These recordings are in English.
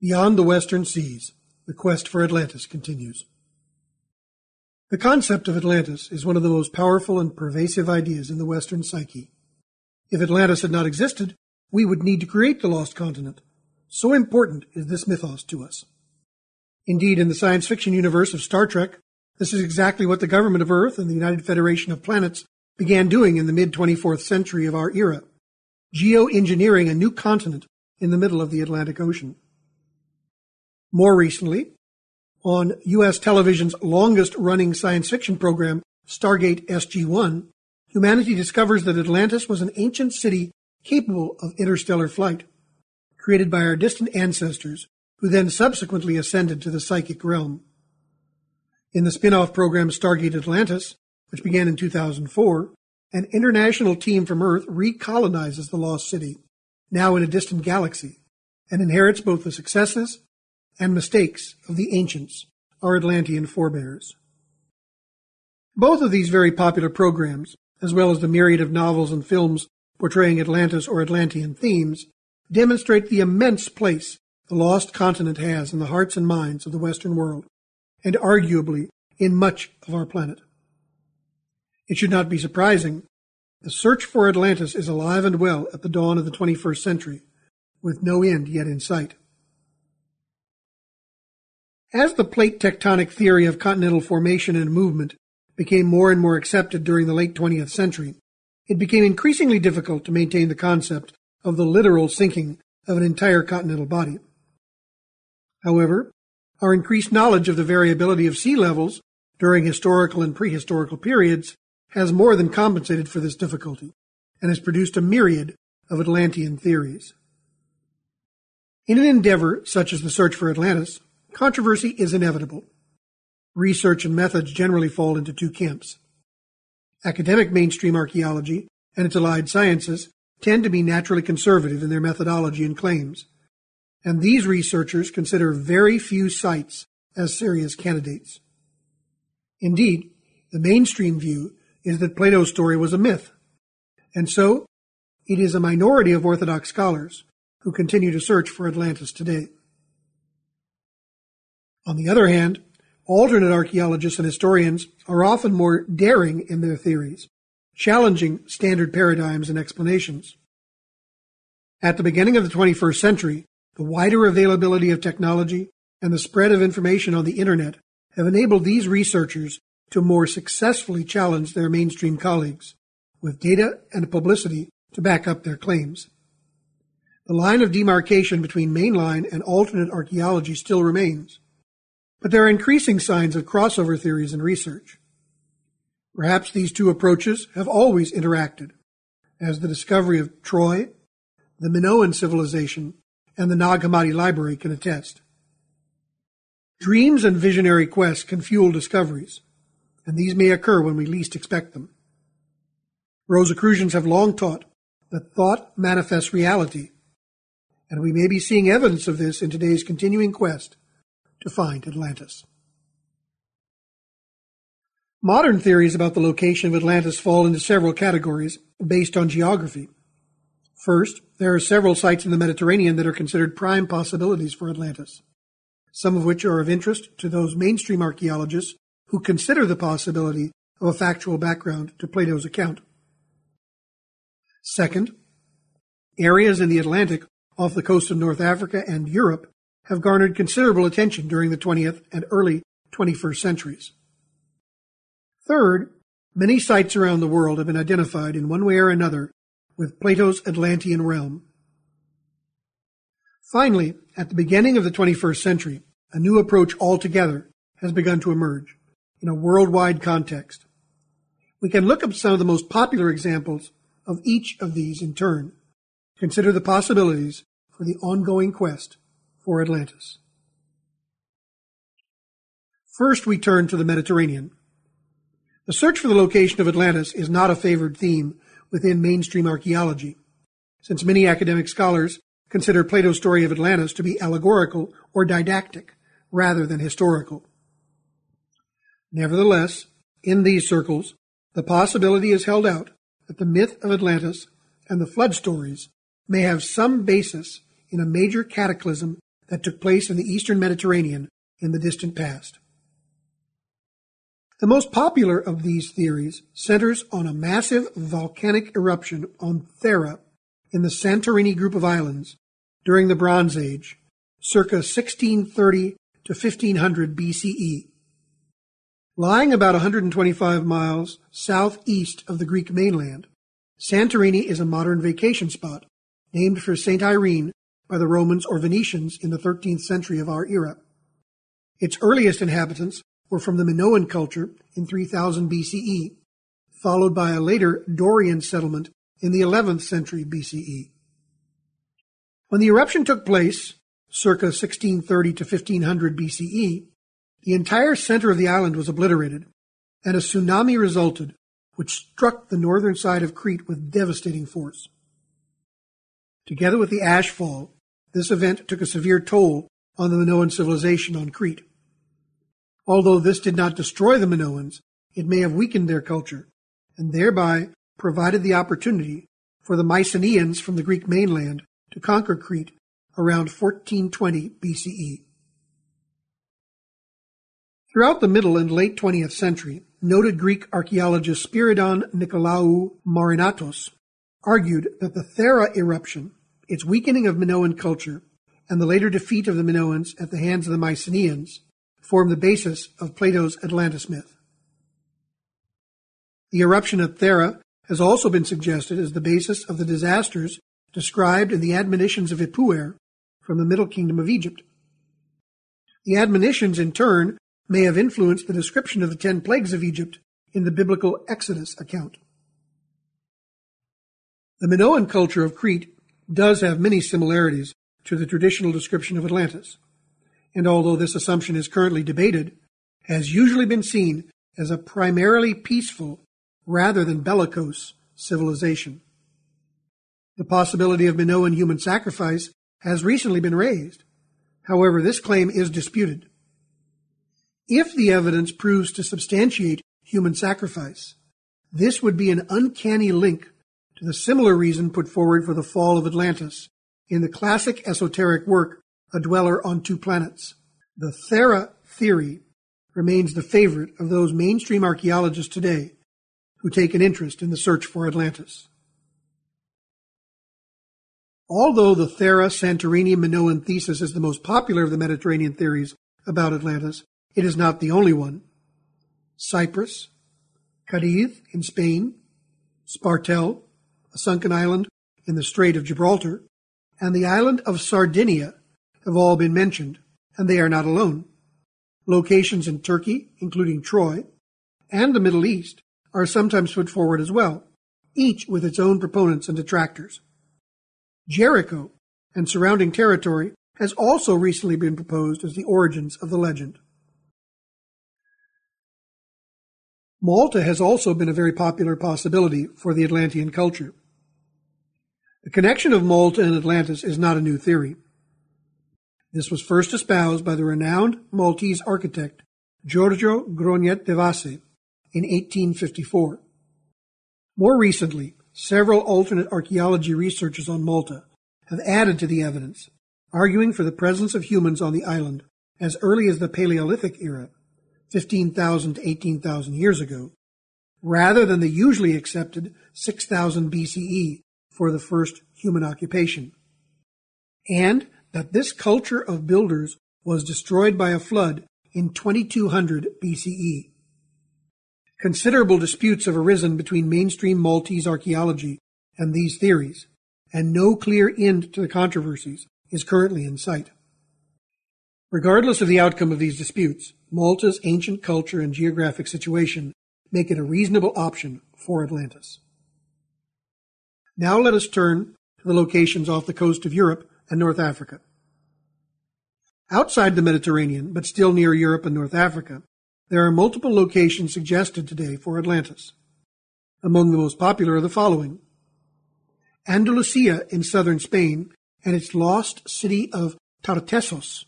Beyond the western seas, the quest for Atlantis continues. The concept of Atlantis is one of the most powerful and pervasive ideas in the Western psyche. If Atlantis had not existed, we would need to create the lost continent. So important is this mythos to us. Indeed, in the science fiction universe of Star Trek, this is exactly what the government of Earth and the United Federation of Planets began doing in the mid 24th century of our era, geoengineering a new continent in the middle of the Atlantic Ocean. More recently, on U.S. television's longest running science fiction program, Stargate SG 1, humanity discovers that Atlantis was an ancient city capable of interstellar flight, created by our distant ancestors, who then subsequently ascended to the psychic realm. In the spin off program Stargate Atlantis, which began in 2004, an international team from Earth recolonizes the lost city, now in a distant galaxy, and inherits both the successes and mistakes of the ancients, our Atlantean forebears. Both of these very popular programs, as well as the myriad of novels and films portraying Atlantis or Atlantean themes, demonstrate the immense place the lost continent has in the hearts and minds of the Western world, and arguably in much of our planet. It should not be surprising. The search for Atlantis is alive and well at the dawn of the 21st century, with no end yet in sight. As the plate tectonic theory of continental formation and movement became more and more accepted during the late 20th century, it became increasingly difficult to maintain the concept of the literal sinking of an entire continental body. However, our increased knowledge of the variability of sea levels during historical and prehistorical periods has more than compensated for this difficulty and has produced a myriad of Atlantean theories. In an endeavor such as the search for Atlantis, Controversy is inevitable. Research and methods generally fall into two camps. Academic mainstream archaeology and its allied sciences tend to be naturally conservative in their methodology and claims, and these researchers consider very few sites as serious candidates. Indeed, the mainstream view is that Plato's story was a myth, and so it is a minority of Orthodox scholars who continue to search for Atlantis today. On the other hand, alternate archaeologists and historians are often more daring in their theories, challenging standard paradigms and explanations. At the beginning of the 21st century, the wider availability of technology and the spread of information on the internet have enabled these researchers to more successfully challenge their mainstream colleagues, with data and publicity to back up their claims. The line of demarcation between mainline and alternate archaeology still remains, but there are increasing signs of crossover theories in research. Perhaps these two approaches have always interacted, as the discovery of Troy, the Minoan civilization, and the Nag Hammadi library can attest. Dreams and visionary quests can fuel discoveries, and these may occur when we least expect them. Rosicrucians have long taught that thought manifests reality, and we may be seeing evidence of this in today's continuing quest to find Atlantis. Modern theories about the location of Atlantis fall into several categories based on geography. First, there are several sites in the Mediterranean that are considered prime possibilities for Atlantis, some of which are of interest to those mainstream archaeologists who consider the possibility of a factual background to Plato's account. Second, areas in the Atlantic off the coast of North Africa and Europe have garnered considerable attention during the 20th and early 21st centuries. Third, many sites around the world have been identified in one way or another with Plato's Atlantean realm. Finally, at the beginning of the 21st century, a new approach altogether has begun to emerge in a worldwide context. We can look up some of the most popular examples of each of these in turn. Consider the possibilities for the ongoing quest for Atlantis. First, we turn to the Mediterranean. The search for the location of Atlantis is not a favored theme within mainstream archaeology, since many academic scholars consider Plato's story of Atlantis to be allegorical or didactic rather than historical. Nevertheless, in these circles, the possibility is held out that the myth of Atlantis and the flood stories may have some basis in a major cataclysm that took place in the eastern Mediterranean in the distant past. The most popular of these theories centers on a massive volcanic eruption on Thera in the Santorini group of islands during the Bronze Age, circa 1630 to 1500 BCE. Lying about 125 miles southeast of the Greek mainland, Santorini is a modern vacation spot named for St. Irene by the Romans or Venetians in the 13th century of our era. Its earliest inhabitants were from the Minoan culture in 3000 BCE, followed by a later Dorian settlement in the 11th century BCE. When the eruption took place, circa 1630 to 1500 BCE, the entire center of the island was obliterated, and a tsunami resulted, which struck the northern side of Crete with devastating force. Together with the ash fall, this event took a severe toll on the Minoan civilization on Crete. Although this did not destroy the Minoans, it may have weakened their culture, and thereby provided the opportunity for the Mycenaeans from the Greek mainland to conquer Crete around 1420 BCE. Throughout the middle and late 20th century, noted Greek archaeologist Spiridon Nikolaou Marinatos argued that the Thera eruption, its weakening of Minoan culture, and the later defeat of the Minoans at the hands of the Mycenaeans form the basis of Plato's Atlantis myth. The eruption at Thera has also been suggested as the basis of the disasters described in the admonitions of Ipuwer from the Middle Kingdom of Egypt. The admonitions, in turn, may have influenced the description of the ten plagues of Egypt in the biblical Exodus account. The Minoan culture of Crete does have many similarities to the traditional description of Atlantis and although this assumption is currently debated, has usually been seen as a primarily peaceful rather than bellicose civilization. The possibility of Minoan human sacrifice has recently been raised. However, this claim is disputed. If the evidence proves to substantiate human sacrifice, this would be an uncanny link to the similar reason put forward for the fall of Atlantis in the classic esoteric work a dweller on two planets. The Thera theory remains the favorite of those mainstream archaeologists today who take an interest in the search for Atlantis. Although the Thera Santorini Minoan thesis is the most popular of the Mediterranean theories about Atlantis, it is not the only one. Cyprus, Cadiz in Spain, Spartel, a sunken island in the Strait of Gibraltar, and the island of Sardinia have all been mentioned, and they are not alone. Locations in Turkey, including Troy, and the Middle East are sometimes put forward as well, each with its own proponents and detractors. Jericho and surrounding territory has also recently been proposed as the origins of the legend. Malta has also been a very popular possibility for the Atlantean culture. The connection of Malta and Atlantis is not a new theory. This was first espoused by the renowned Maltese architect Giorgio Grognet de Vasse in 1854. More recently, several alternate archaeology researchers on Malta have added to the evidence, arguing for the presence of humans on the island as early as the Paleolithic era, 15,000 to 18,000 years ago, rather than the usually accepted 6,000 BCE for the first human occupation. And that this culture of builders was destroyed by a flood in 2200 BCE. Considerable disputes have arisen between mainstream Maltese archaeology and these theories, and no clear end to the controversies is currently in sight. Regardless of the outcome of these disputes, Malta's ancient culture and geographic situation make it a reasonable option for Atlantis. Now let us turn to the locations off the coast of Europe and North Africa. Outside the Mediterranean, but still near Europe and North Africa, there are multiple locations suggested today for Atlantis. Among the most popular are the following Andalusia in southern Spain and its lost city of Tartessos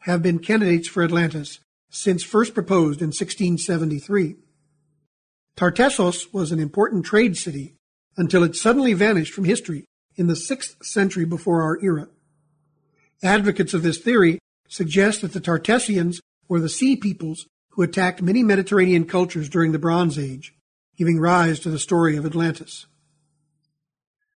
have been candidates for Atlantis since first proposed in 1673. Tartessos was an important trade city until it suddenly vanished from history in the 6th century before our era. Advocates of this theory suggest that the Tartessians were the sea peoples who attacked many Mediterranean cultures during the Bronze Age, giving rise to the story of Atlantis.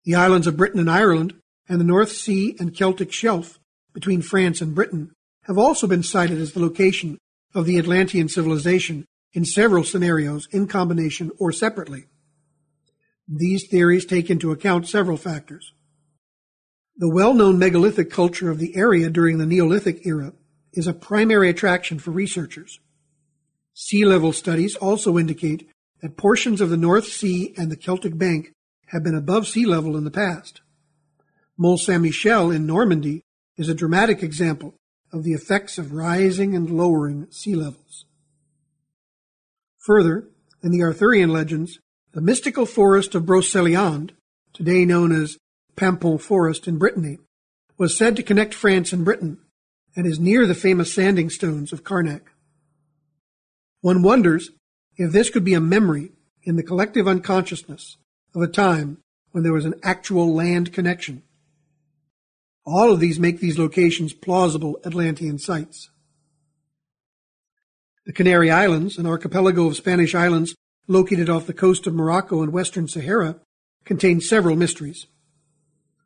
The islands of Britain and Ireland and the North Sea and Celtic Shelf between France and Britain have also been cited as the location of the Atlantean civilization in several scenarios in combination or separately. These theories take into account several factors. The well-known megalithic culture of the area during the Neolithic era is a primary attraction for researchers. Sea level studies also indicate that portions of the North Sea and the Celtic Bank have been above sea level in the past. Mont Saint Michel in Normandy is a dramatic example of the effects of rising and lowering sea levels. Further, in the Arthurian legends, the mystical forest of Broceliande, today known as Paimpont Forest in Brittany, was said to connect France and Britain and is near the famous sanding stones of Carnac. One wonders if this could be a memory in the collective unconsciousness of a time when there was an actual land connection. All of these make these locations plausible Atlantean sites. The Canary Islands, an archipelago of Spanish islands located off the coast of Morocco and western Sahara, contain several mysteries.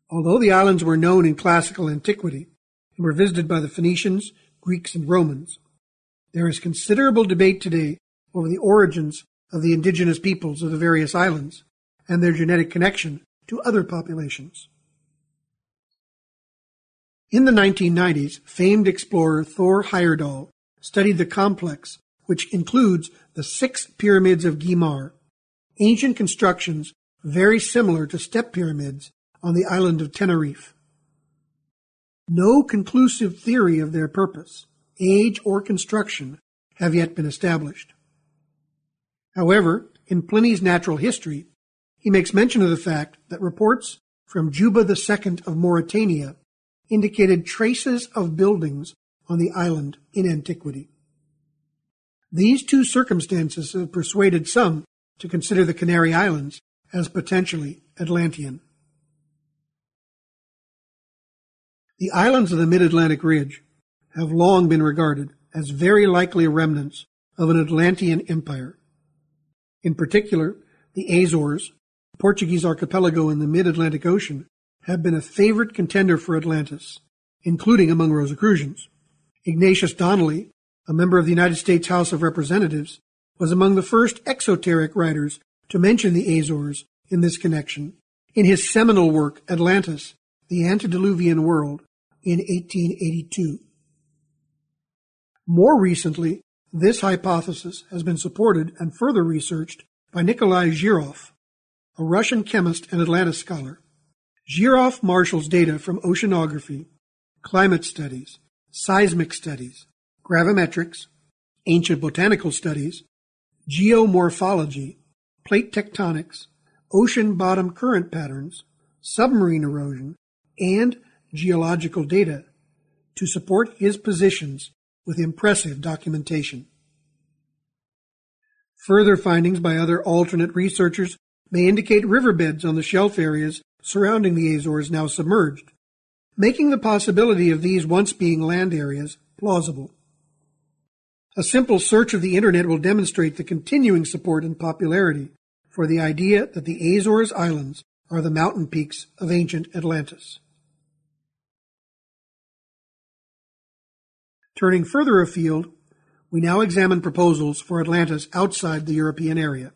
Although the islands were known in classical antiquity and were visited by the Phoenicians, Greeks, and Romans, there is considerable debate today over the origins of the indigenous peoples of the various islands and their genetic connection to other populations. In the 1990s, famed explorer Thor Heyerdahl studied the complex, which includes the six pyramids of Guimar, ancient constructions very similar to step pyramids on the island of Tenerife. No conclusive theory of their purpose, age, or construction have yet been established. However, in Pliny's natural history, he makes mention of the fact that reports from Juba II of Mauritania indicated traces of buildings on the island in antiquity. These two circumstances have persuaded some to consider the Canary Islands as potentially Atlantean. The islands of the mid-Atlantic ridge have long been regarded as very likely remnants of an Atlantean empire. In particular, the Azores, Portuguese archipelago in the mid-Atlantic Ocean, have been a favorite contender for Atlantis, including among Rosicrucians. Ignatius Donnelly, a member of the United States House of Representatives, was among the first exoteric writers to mention the Azores in this connection in his seminal work Atlantis, the Antediluvian World, in 1882. More recently, this hypothesis has been supported and further researched by Nikolai Zhirov, a Russian chemist and Atlantis scholar. Zhirov marshals data from oceanography, climate studies, seismic studies, gravimetrics, ancient botanical studies, geomorphology, plate tectonics, ocean bottom current patterns, submarine erosion, and geological data to support his positions with impressive documentation. Further findings by other alternate researchers may indicate riverbeds on the shelf areas surrounding the Azores now submerged, making the possibility of these once being land areas plausible. A simple search of the internet will demonstrate the continuing support and popularity for the idea that the Azores Islands are the mountain peaks of ancient Atlantis. Turning further afield, we now examine proposals for Atlantis outside the European area.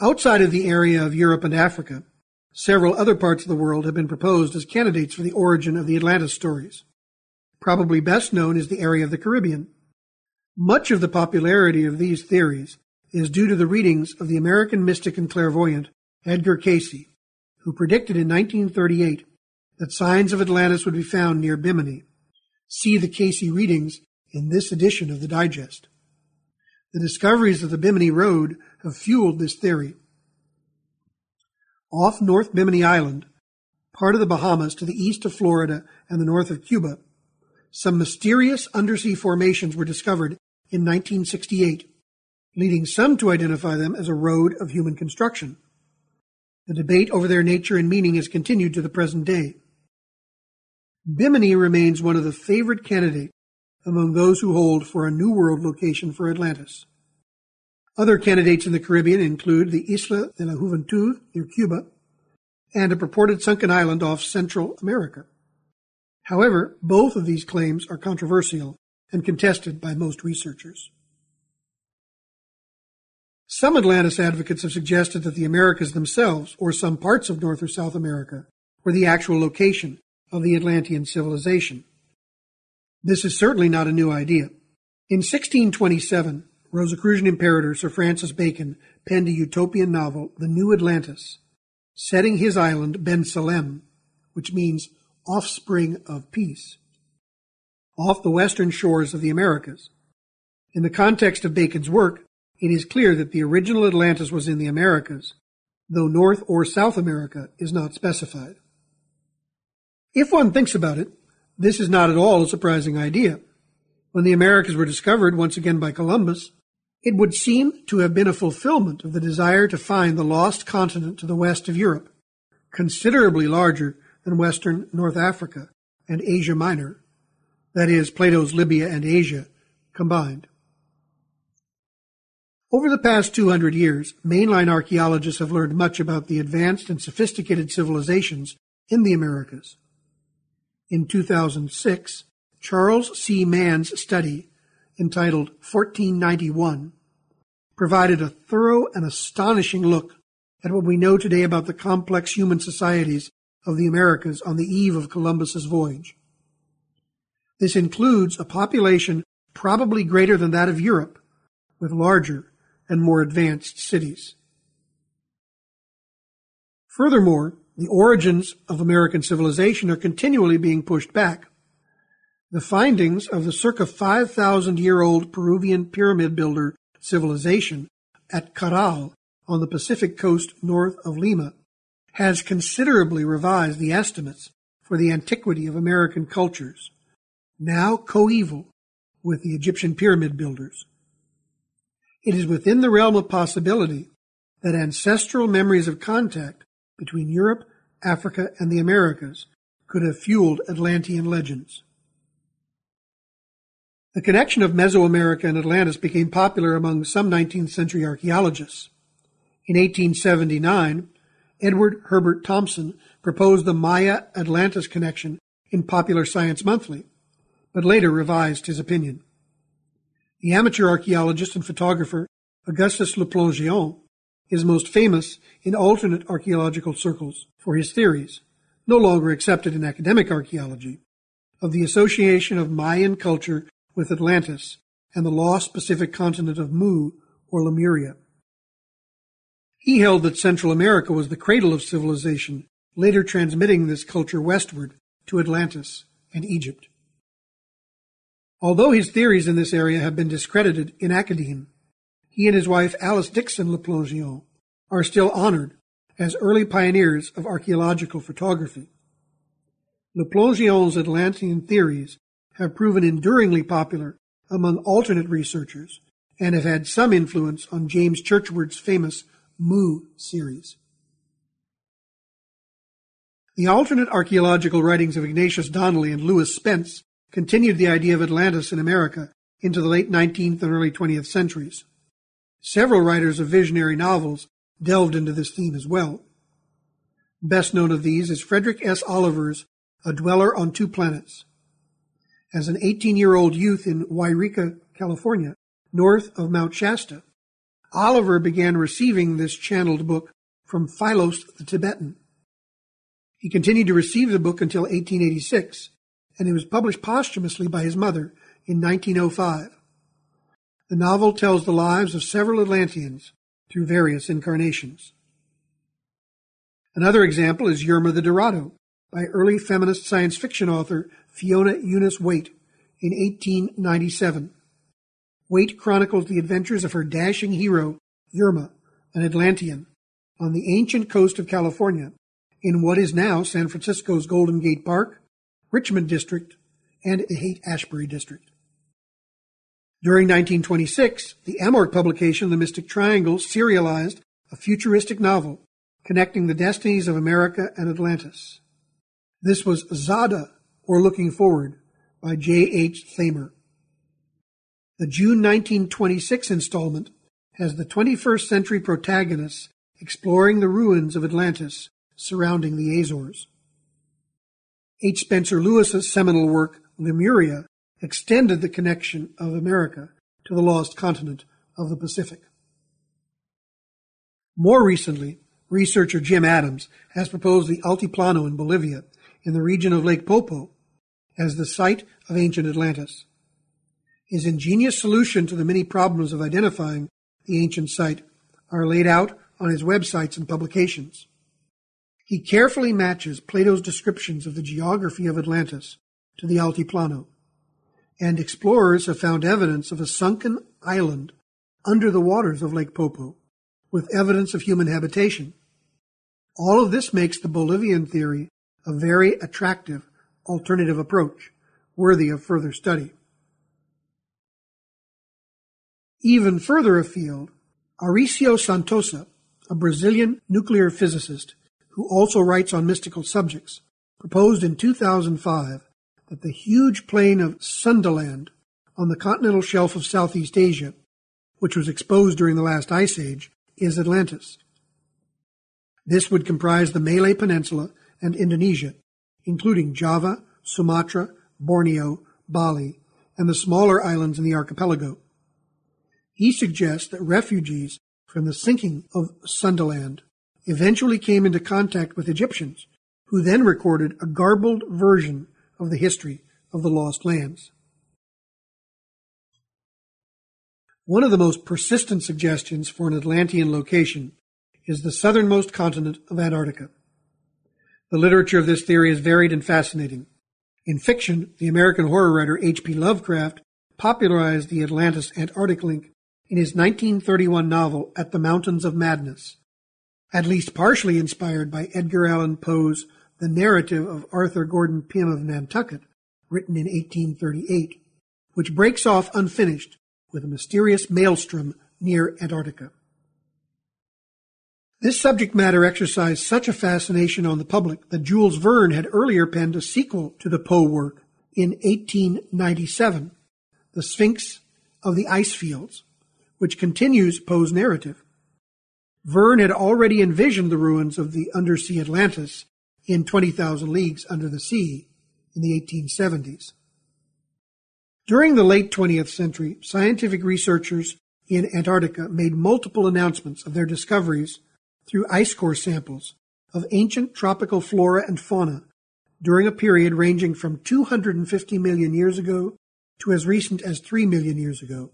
Outside of the area of Europe and Africa, several other parts of the world have been proposed as candidates for the origin of the Atlantis stories. Probably best known is the area of the Caribbean. Much of the popularity of these theories is due to the readings of the American mystic and clairvoyant Edgar Cayce, who predicted in 1938 that signs of Atlantis would be found near Bimini. See the Cayce readings in this edition of the Digest. The discoveries of the Bimini Road have fueled this theory. Off North Bimini Island, part of the Bahamas to the east of Florida and the north of Cuba, some mysterious undersea formations were discovered in 1968, leading some to identify them as a road of human construction. The debate over their nature and meaning has continued to the present day. Bimini remains one of the favorite candidates among those who hold for a New World location for Atlantis. Other candidates in the Caribbean include the Isla de la Juventud near Cuba and a purported sunken island off Central America. However, both of these claims are controversial and contested by most researchers. Some Atlantis advocates have suggested that the Americas themselves, or some parts of North or South America, were the actual location of the Atlantean civilization. This is certainly not a new idea. In 1627, Rosicrucian Imperator Sir Francis Bacon penned a utopian novel, The New Atlantis, setting his island Bensalem, which means offspring of peace, off the western shores of the Americas. In the context of Bacon's work, it is clear that the original Atlantis was in the Americas, though North or South America is not specified. If one thinks about it, this is not at all a surprising idea. When the Americas were discovered once again by Columbus, it would seem to have been a fulfillment of the desire to find the lost continent to the west of Europe, considerably larger than western North Africa and Asia Minor, that is, Plato's Libya and Asia combined. Over the past 200 years, mainline archaeologists have learned much about the advanced and sophisticated civilizations in the Americas. In 2006, Charles C. Mann's study entitled 1491, provided a thorough and astonishing look at what we know today about the complex human societies of the Americas on the eve of Columbus's voyage. This includes a population probably greater than that of Europe, with larger and more advanced cities. Furthermore, the origins of American civilization are continually being pushed back the findings of the circa 5,000 year old Peruvian pyramid builder civilization at Caral on the Pacific coast north of Lima has considerably revised the estimates for the antiquity of American cultures, now coeval with the Egyptian pyramid builders. It is within the realm of possibility that ancestral memories of contact between Europe, Africa, and the Americas could have fueled Atlantean legends. The connection of Mesoamerica and Atlantis became popular among some 19th century archaeologists. In 1879, Edward Herbert Thompson proposed the Maya Atlantis connection in Popular Science Monthly, but later revised his opinion. The amateur archaeologist and photographer Augustus Le Plongeon is most famous in alternate archaeological circles for his theories, no longer accepted in academic archaeology, of the association of Mayan culture with Atlantis and the lost Pacific continent of Mu or Lemuria. He held that Central America was the cradle of civilization, later transmitting this culture westward to Atlantis and Egypt. Although his theories in this area have been discredited in academe, he and his wife Alice Dixon Le Plongeon are still honored as early pioneers of archaeological photography. Le Plongeon's Atlantean theories have proven enduringly popular among alternate researchers and have had some influence on James Churchward's famous Mu series. The alternate archaeological writings of Ignatius Donnelly and Lewis Spence continued the idea of Atlantis in America into the late 19th and early 20th centuries. Several writers of visionary novels delved into this theme as well. Best known of these is Frederick S. Oliver's A Dweller on Two Planets, as an 18 year old youth in Yreka, California, north of Mount Shasta. Oliver began receiving this channeled book from Phylos the Tibetan. He continued to receive the book until 1886, and it was published posthumously by his mother in 1905. The novel tells the lives of several Atlanteans through various incarnations. Another example is Yermah the Dorado by early feminist science fiction author Frona Eunice Wait in 1897. Wait chronicles the adventures of her dashing hero, Yermah, an Atlantean, on the ancient coast of California, in what is now San Francisco's Golden Gate Park, Richmond District, and the Haight Ashbury District. During 1926, the Amorc publication, The Mystic Triangle, serialized a futuristic novel connecting the destinies of America and Atlantis. This was Zada, or Looking Forward, by J. H. Thamer. The June 1926 installment has the 21st century protagonists exploring the ruins of Atlantis surrounding the Azores. H. Spencer Lewis's seminal work, Lemuria, extended the connection of America to the lost continent of the Pacific. More recently, researcher Jim Adams has proposed the Altiplano in Bolivia, in the region of Lake Poopó, as the site of ancient Atlantis. His ingenious solution to the many problems of identifying the ancient site are laid out on his websites and publications. He carefully matches Plato's descriptions of the geography of Atlantis to the Altiplano, and explorers have found evidence of a sunken island under the waters of Lake Poopó, with evidence of human habitation. All of this makes the Bolivian theory a very attractive alternative approach, worthy of further study. Even further afield, Arysio Santos, a Brazilian nuclear physicist who also writes on mystical subjects, proposed in 2005 that the huge plain of Sundaland on the continental shelf of Southeast Asia, which was exposed during the last ice age, is Atlantis. This would comprise the Malay Peninsula and Indonesia, including Java, Sumatra, Borneo, Bali, and the smaller islands in the archipelago. He suggests that refugees from the sinking of Sundaland eventually came into contact with Egyptians, who then recorded a garbled version of the history of the lost lands. One of the most persistent suggestions for an Atlantean location is the southernmost continent of Antarctica. The literature of this theory is varied and fascinating. In fiction, the American horror writer H.P. Lovecraft popularized the Atlantis Antarctic link in his 1931 novel At the Mountains of Madness, at least partially inspired by Edgar Allan Poe's The Narrative of Arthur Gordon Pym of Nantucket, written in 1838, which breaks off unfinished with a mysterious maelstrom near Antarctica. This subject matter exercised such a fascination on the public that Jules Verne had earlier penned a sequel to the Poe work in 1897, The Sphinx of the Ice Fields, which continues Poe's narrative. Verne had already envisioned the ruins of the undersea Atlantis in 20,000 Leagues Under the Sea in the 1870s. During the late 20th century, scientific researchers in Antarctica made multiple announcements of their discoveries through ice core samples of ancient tropical flora and fauna during a period ranging from 250 million years ago to as recent as 3 million years ago.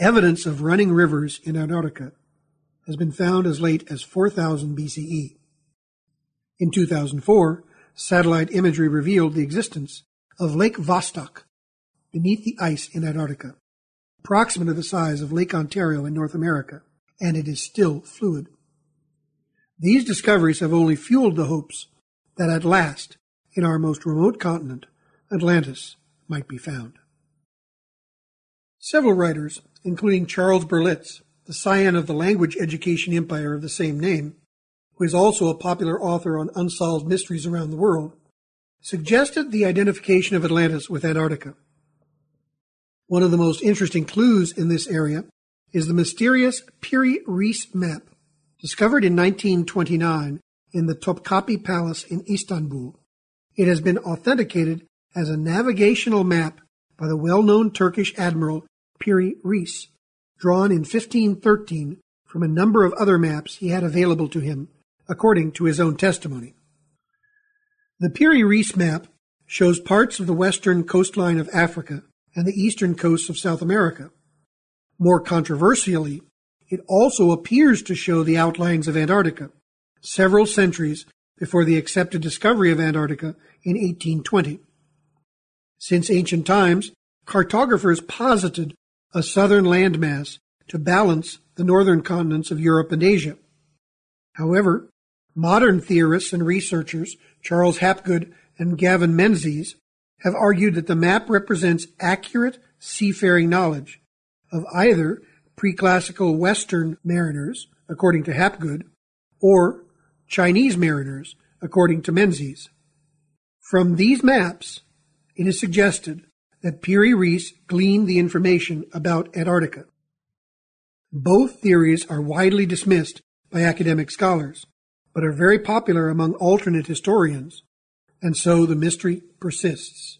Evidence of running rivers in Antarctica has been found as late as 4000 BCE. In 2004, satellite imagery revealed the existence of Lake Vostok beneath the ice in Antarctica, approximately the size of Lake Ontario in North America, and it is still fluid. These discoveries have only fueled the hopes that at last, in our most remote continent, Atlantis might be found. Several writers including Charles Berlitz, the scion of the language education empire of the same name, who is also a popular author on unsolved mysteries around the world, suggested the identification of Atlantis with Antarctica. One of the most interesting clues in this area is the mysterious Piri Reis map, discovered in 1929 in the Topkapi Palace in Istanbul. It has been authenticated as a navigational map by the well-known Turkish admiral Piri Reis, drawn in 1513 from a number of other maps he had available to him, according to his own testimony. The Piri Reis map shows parts of the western coastline of Africa and the eastern coasts of South America. More controversially, it also appears to show the outlines of Antarctica, several centuries before the accepted discovery of Antarctica in 1820. Since ancient times, cartographers posited a southern landmass to balance the northern continents of Europe and Asia. However, modern theorists and researchers, Charles Hapgood and Gavin Menzies, have argued that the map represents accurate seafaring knowledge of either pre-classical Western mariners, according to Hapgood, or Chinese mariners, according to Menzies. From these maps, it is suggested that Piri Reis gleaned the information about Antarctica. Both theories are widely dismissed by academic scholars, but are very popular among alternate historians, and so the mystery persists.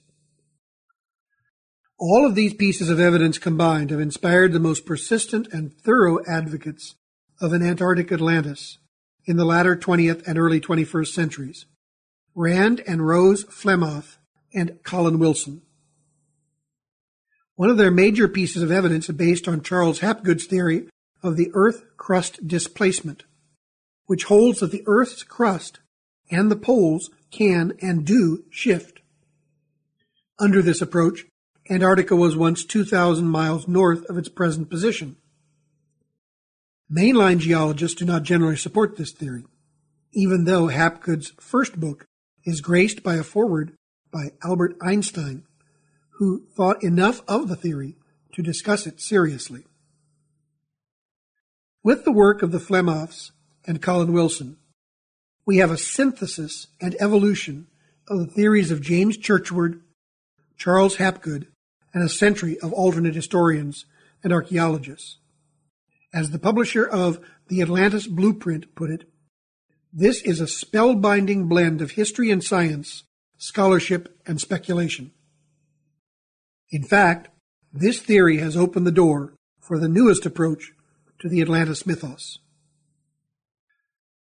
All of these pieces of evidence combined have inspired the most persistent and thorough advocates of an Antarctic Atlantis in the latter 20th and early 21st centuries Rand and Rose Flem-Ath and Colin Wilson. One of their major pieces of evidence is based on Charles Hapgood's theory of the Earth crust displacement, which holds that the Earth's crust and the poles can and do shift. Under this approach, Antarctica was once 2,000 miles north of its present position. Mainline geologists do not generally support this theory, even though Hapgood's first book is graced by a foreword by Albert Einstein, who thought enough of the theory to discuss it seriously. With the work of the Flem-Aths and Colin Wilson, we have a synthesis and evolution of the theories of James Churchward, Charles Hapgood, and a century of alternate historians and archaeologists. As the publisher of The Atlantis Blueprint put it, this is a spellbinding blend of history and science, scholarship and speculation. In fact, this theory has opened the door for the newest approach to the Atlantis mythos.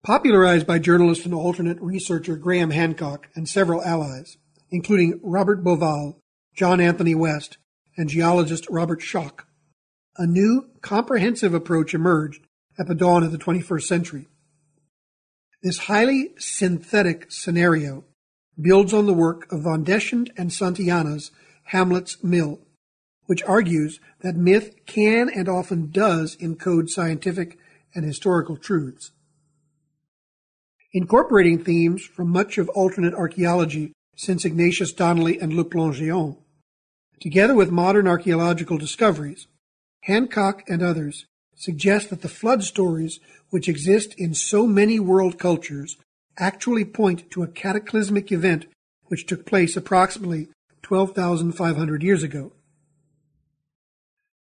Popularized by journalist and alternate researcher Graham Hancock and several allies, including Robert Bauval John Anthony West, and geologist Robert Schoch, a new comprehensive approach emerged at the dawn of the 21st century. This highly synthetic scenario builds on the work of von Dechend and Santillana's Hamlet's Mill, which argues that myth can and often does encode scientific and historical truths. Incorporating themes from much of alternate archaeology since Ignatius Donnelly and Luc Langevin, Together with modern archaeological discoveries, Hancock and others suggest that the flood stories which exist in so many world cultures actually point to a cataclysmic event which took place approximately 12,500 years ago.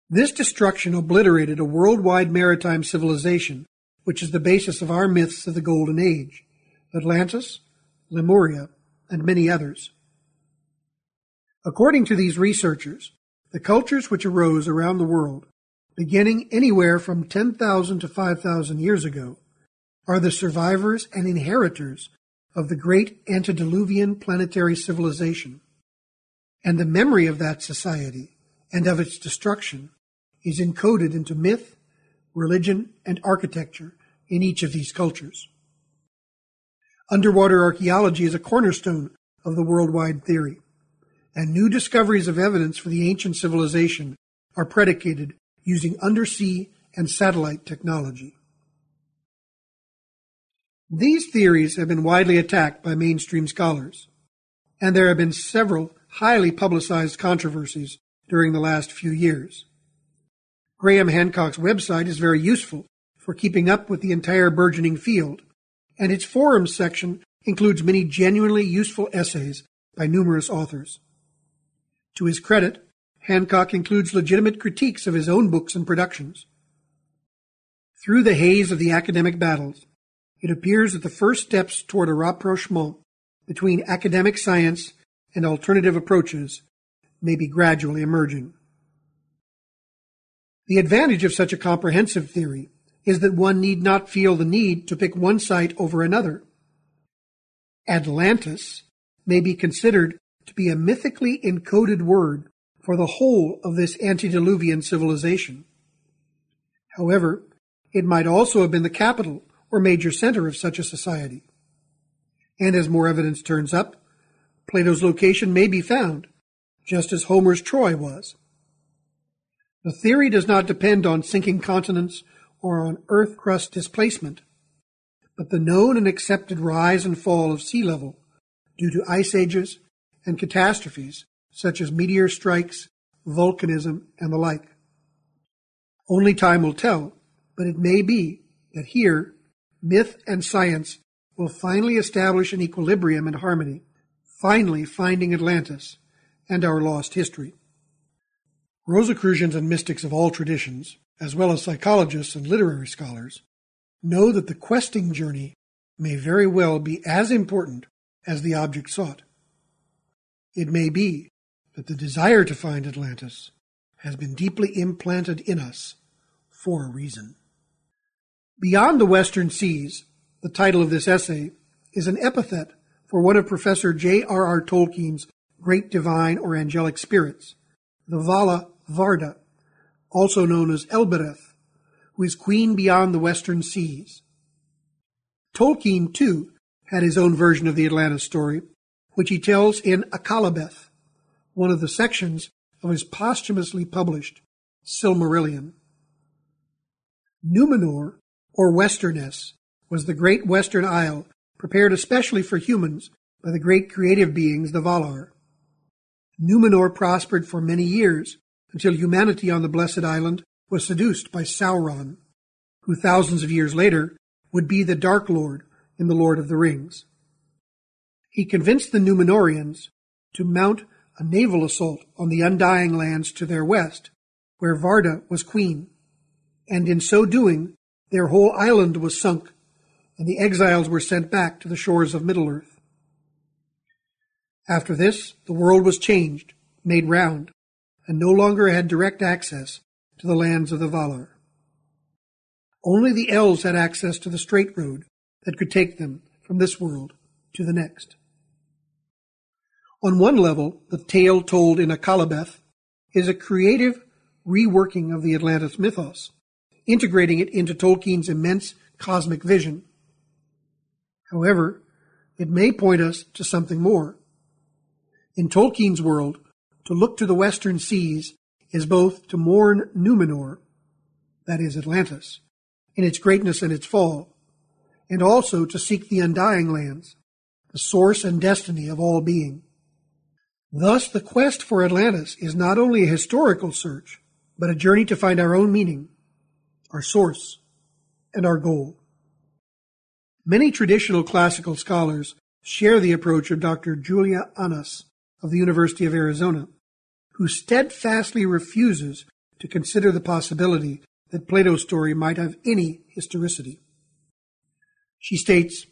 This destruction obliterated a worldwide maritime civilization, which is the basis of our myths of the Golden Age Atlantis, Lemuria, and many others. According to these researchers, the cultures which arose around the world, beginning anywhere from 10,000 to 5,000 years ago, are the survivors and inheritors of the great antediluvian planetary civilization. And the memory of that society and of its destruction is encoded into myth, religion, and architecture in each of these cultures. Underwater archaeology is a cornerstone of the worldwide theory and new discoveries of evidence for the ancient civilization are predicated using undersea and satellite technology. These theories have been widely attacked by mainstream scholars, and there have been several highly publicized controversies during the last few years. Graham Hancock's website is very useful for keeping up with the entire burgeoning field, and its forums section includes many genuinely useful essays by numerous authors. To his credit, Hancock includes legitimate critiques of his own books and productions. Through the haze of the academic battles, it appears that the first steps toward a rapprochement between academic science and alternative approaches may be gradually emerging. The advantage of such a comprehensive theory is that one need not feel the need to pick one site over another. Atlantis may be considered to be a mythically encoded word for the whole of this antediluvian civilization. However, it might also have been the capital or major center of such a society. And as more evidence turns up, Plato's location may be found, just as Homer's Troy was. The theory does not depend on sinking continents or on earth crust displacement, but the known and accepted rise and fall of sea level due to ice ages and catastrophes such as meteor strikes, volcanism, and the like. Only time will tell, but it may be that here myth and science will finally establish an equilibrium and harmony, finally finding Atlantis and our lost history. Rosicrucians and mystics of all traditions, as well as psychologists and literary scholars, know that the questing journey may very well be as important as the object sought. It may be that the desire to find Atlantis has been deeply implanted in us for a reason. Beyond the Western Seas, the title of this essay is an epithet for one of Professor J.R.R. Tolkien's great divine or angelic spirits, the Vala Varda, also known as Elbereth, who is queen beyond the Western Seas. Tolkien, too, had his own version of the Atlantis story, which he tells in Akallabeth, one of the sections of his posthumously published Silmarillion. Numenor, or Westernesse, was the great western isle prepared especially for humans by the great creative beings, the Valar. Numenor prospered for many years until humanity on the Blessed Island was seduced by Sauron, who thousands of years later would be the Dark Lord in The Lord of the Rings. He convinced the Numenorians to mount a naval assault on the Undying Lands to their west, where Varda was queen, and in so doing, their whole island was sunk, and the exiles were sent back to the shores of Middle-earth. After this, the world was changed, made round, and no longer had direct access to the lands of the Valar. Only the elves had access to the straight road that could take them from this world to the next. On one level, the tale told in Akallabeth is a creative reworking of the Atlantis mythos, integrating it into Tolkien's immense cosmic vision. However, it may point us to something more. In Tolkien's world, to look to the western seas is both to mourn Numenor, that is Atlantis, in its greatness and its fall, and also to seek the undying lands, the source and destiny of all being. Thus, the quest for Atlantis is not only a historical search, but a journey to find our own meaning, our source, and our goal. Many traditional classical scholars share the approach of Dr. Julia Annas of the University of Arizona, who steadfastly refuses to consider the possibility that Plato's story might have any historicity. She states,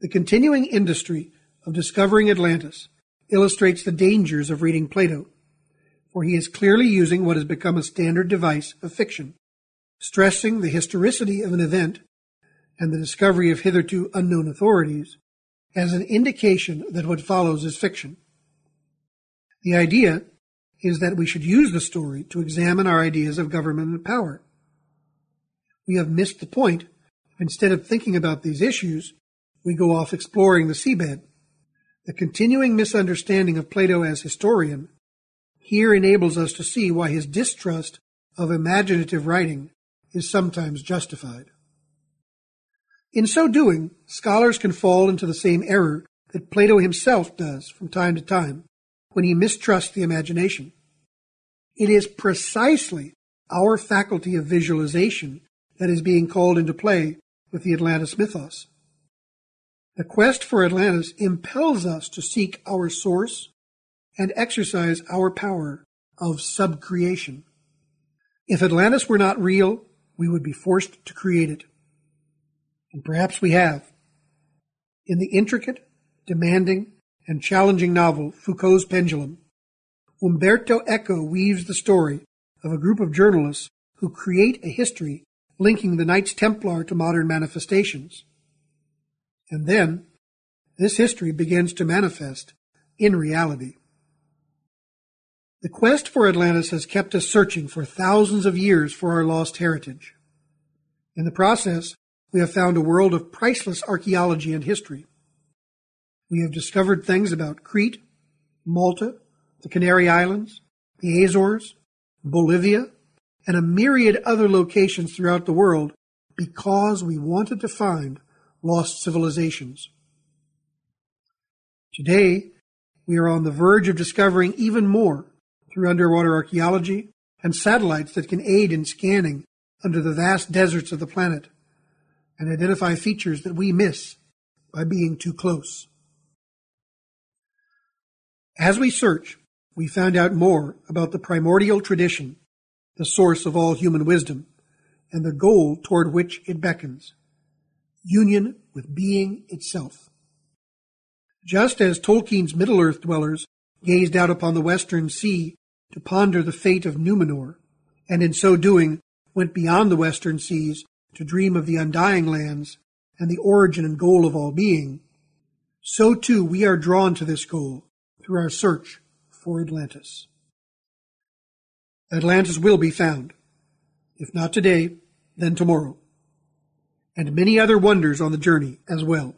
The continuing industry of discovering Atlantis illustrates the dangers of reading Plato, for he is clearly using what has become a standard device of fiction, stressing the historicity of an event and the discovery of hitherto unknown authorities as an indication that what follows is fiction. The idea is that we should use the story to examine our ideas of government and power. We have missed the point. Instead of thinking about these issues, we go off exploring the seabed. The continuing misunderstanding of Plato as historian here enables us to see why his distrust of imaginative writing is sometimes justified. In so doing, scholars can fall into the same error that Plato himself does from time to time when he mistrusts the imagination. It is precisely our faculty of visualization that is being called into play with the Atlantis mythos. The quest for Atlantis impels us to seek our source and exercise our power of subcreation. If Atlantis were not real, we would be forced to create it. And perhaps we have. In the intricate, demanding, and challenging novel Foucault's Pendulum, Umberto Eco weaves the story of a group of journalists who create a history linking the Knights Templar to modern manifestations. And then, this history begins to manifest in reality. The quest for Atlantis has kept us searching for thousands of years for our lost heritage. In the process, we have found a world of priceless archaeology and history. We have discovered things about Crete, Malta, the Canary Islands, the Azores, Bolivia, and a myriad other locations throughout the world because we wanted to find lost civilizations. Today, we are on the verge of discovering even more through underwater archaeology and satellites that can aid in scanning under the vast deserts of the planet and identify features that we miss by being too close. As we search, we found out more about the primordial tradition, the source of all human wisdom, and the goal toward which it beckons union with being itself. Just as Tolkien's Middle Earth dwellers gazed out upon the western sea to ponder the fate of Numenor, and in so doing went beyond the western seas to dream of the undying lands and the origin and goal of all being, so too we are drawn to this goal through our search for Atlantis. Atlantis will be found, if not today, then tomorrow, and many other wonders on the journey as well.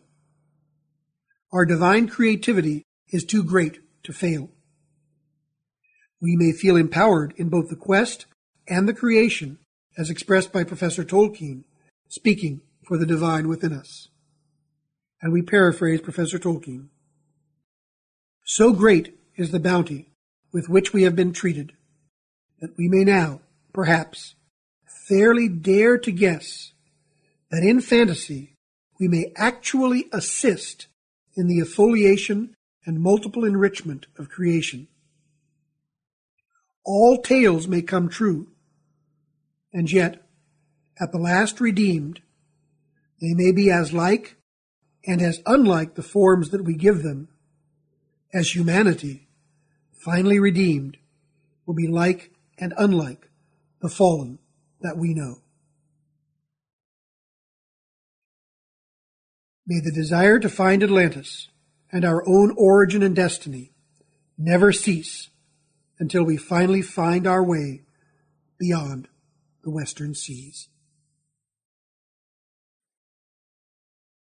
Our divine creativity is too great to fail. We may feel empowered in both the quest and the creation, as expressed by Professor Tolkien, speaking for the divine within us. And we paraphrase Professor Tolkien. So great is the bounty with which we have been treated that we may now, perhaps, fairly dare to guess that in fantasy we may actually assist in the effoliation and multiple enrichment of creation. All tales may come true, and yet, at the last redeemed, they may be as like and as unlike the forms that we give them as humanity, finally redeemed, will be like and unlike the fallen that we know. May the desire to find Atlantis and our own origin and destiny never cease until we finally find our way beyond the western seas.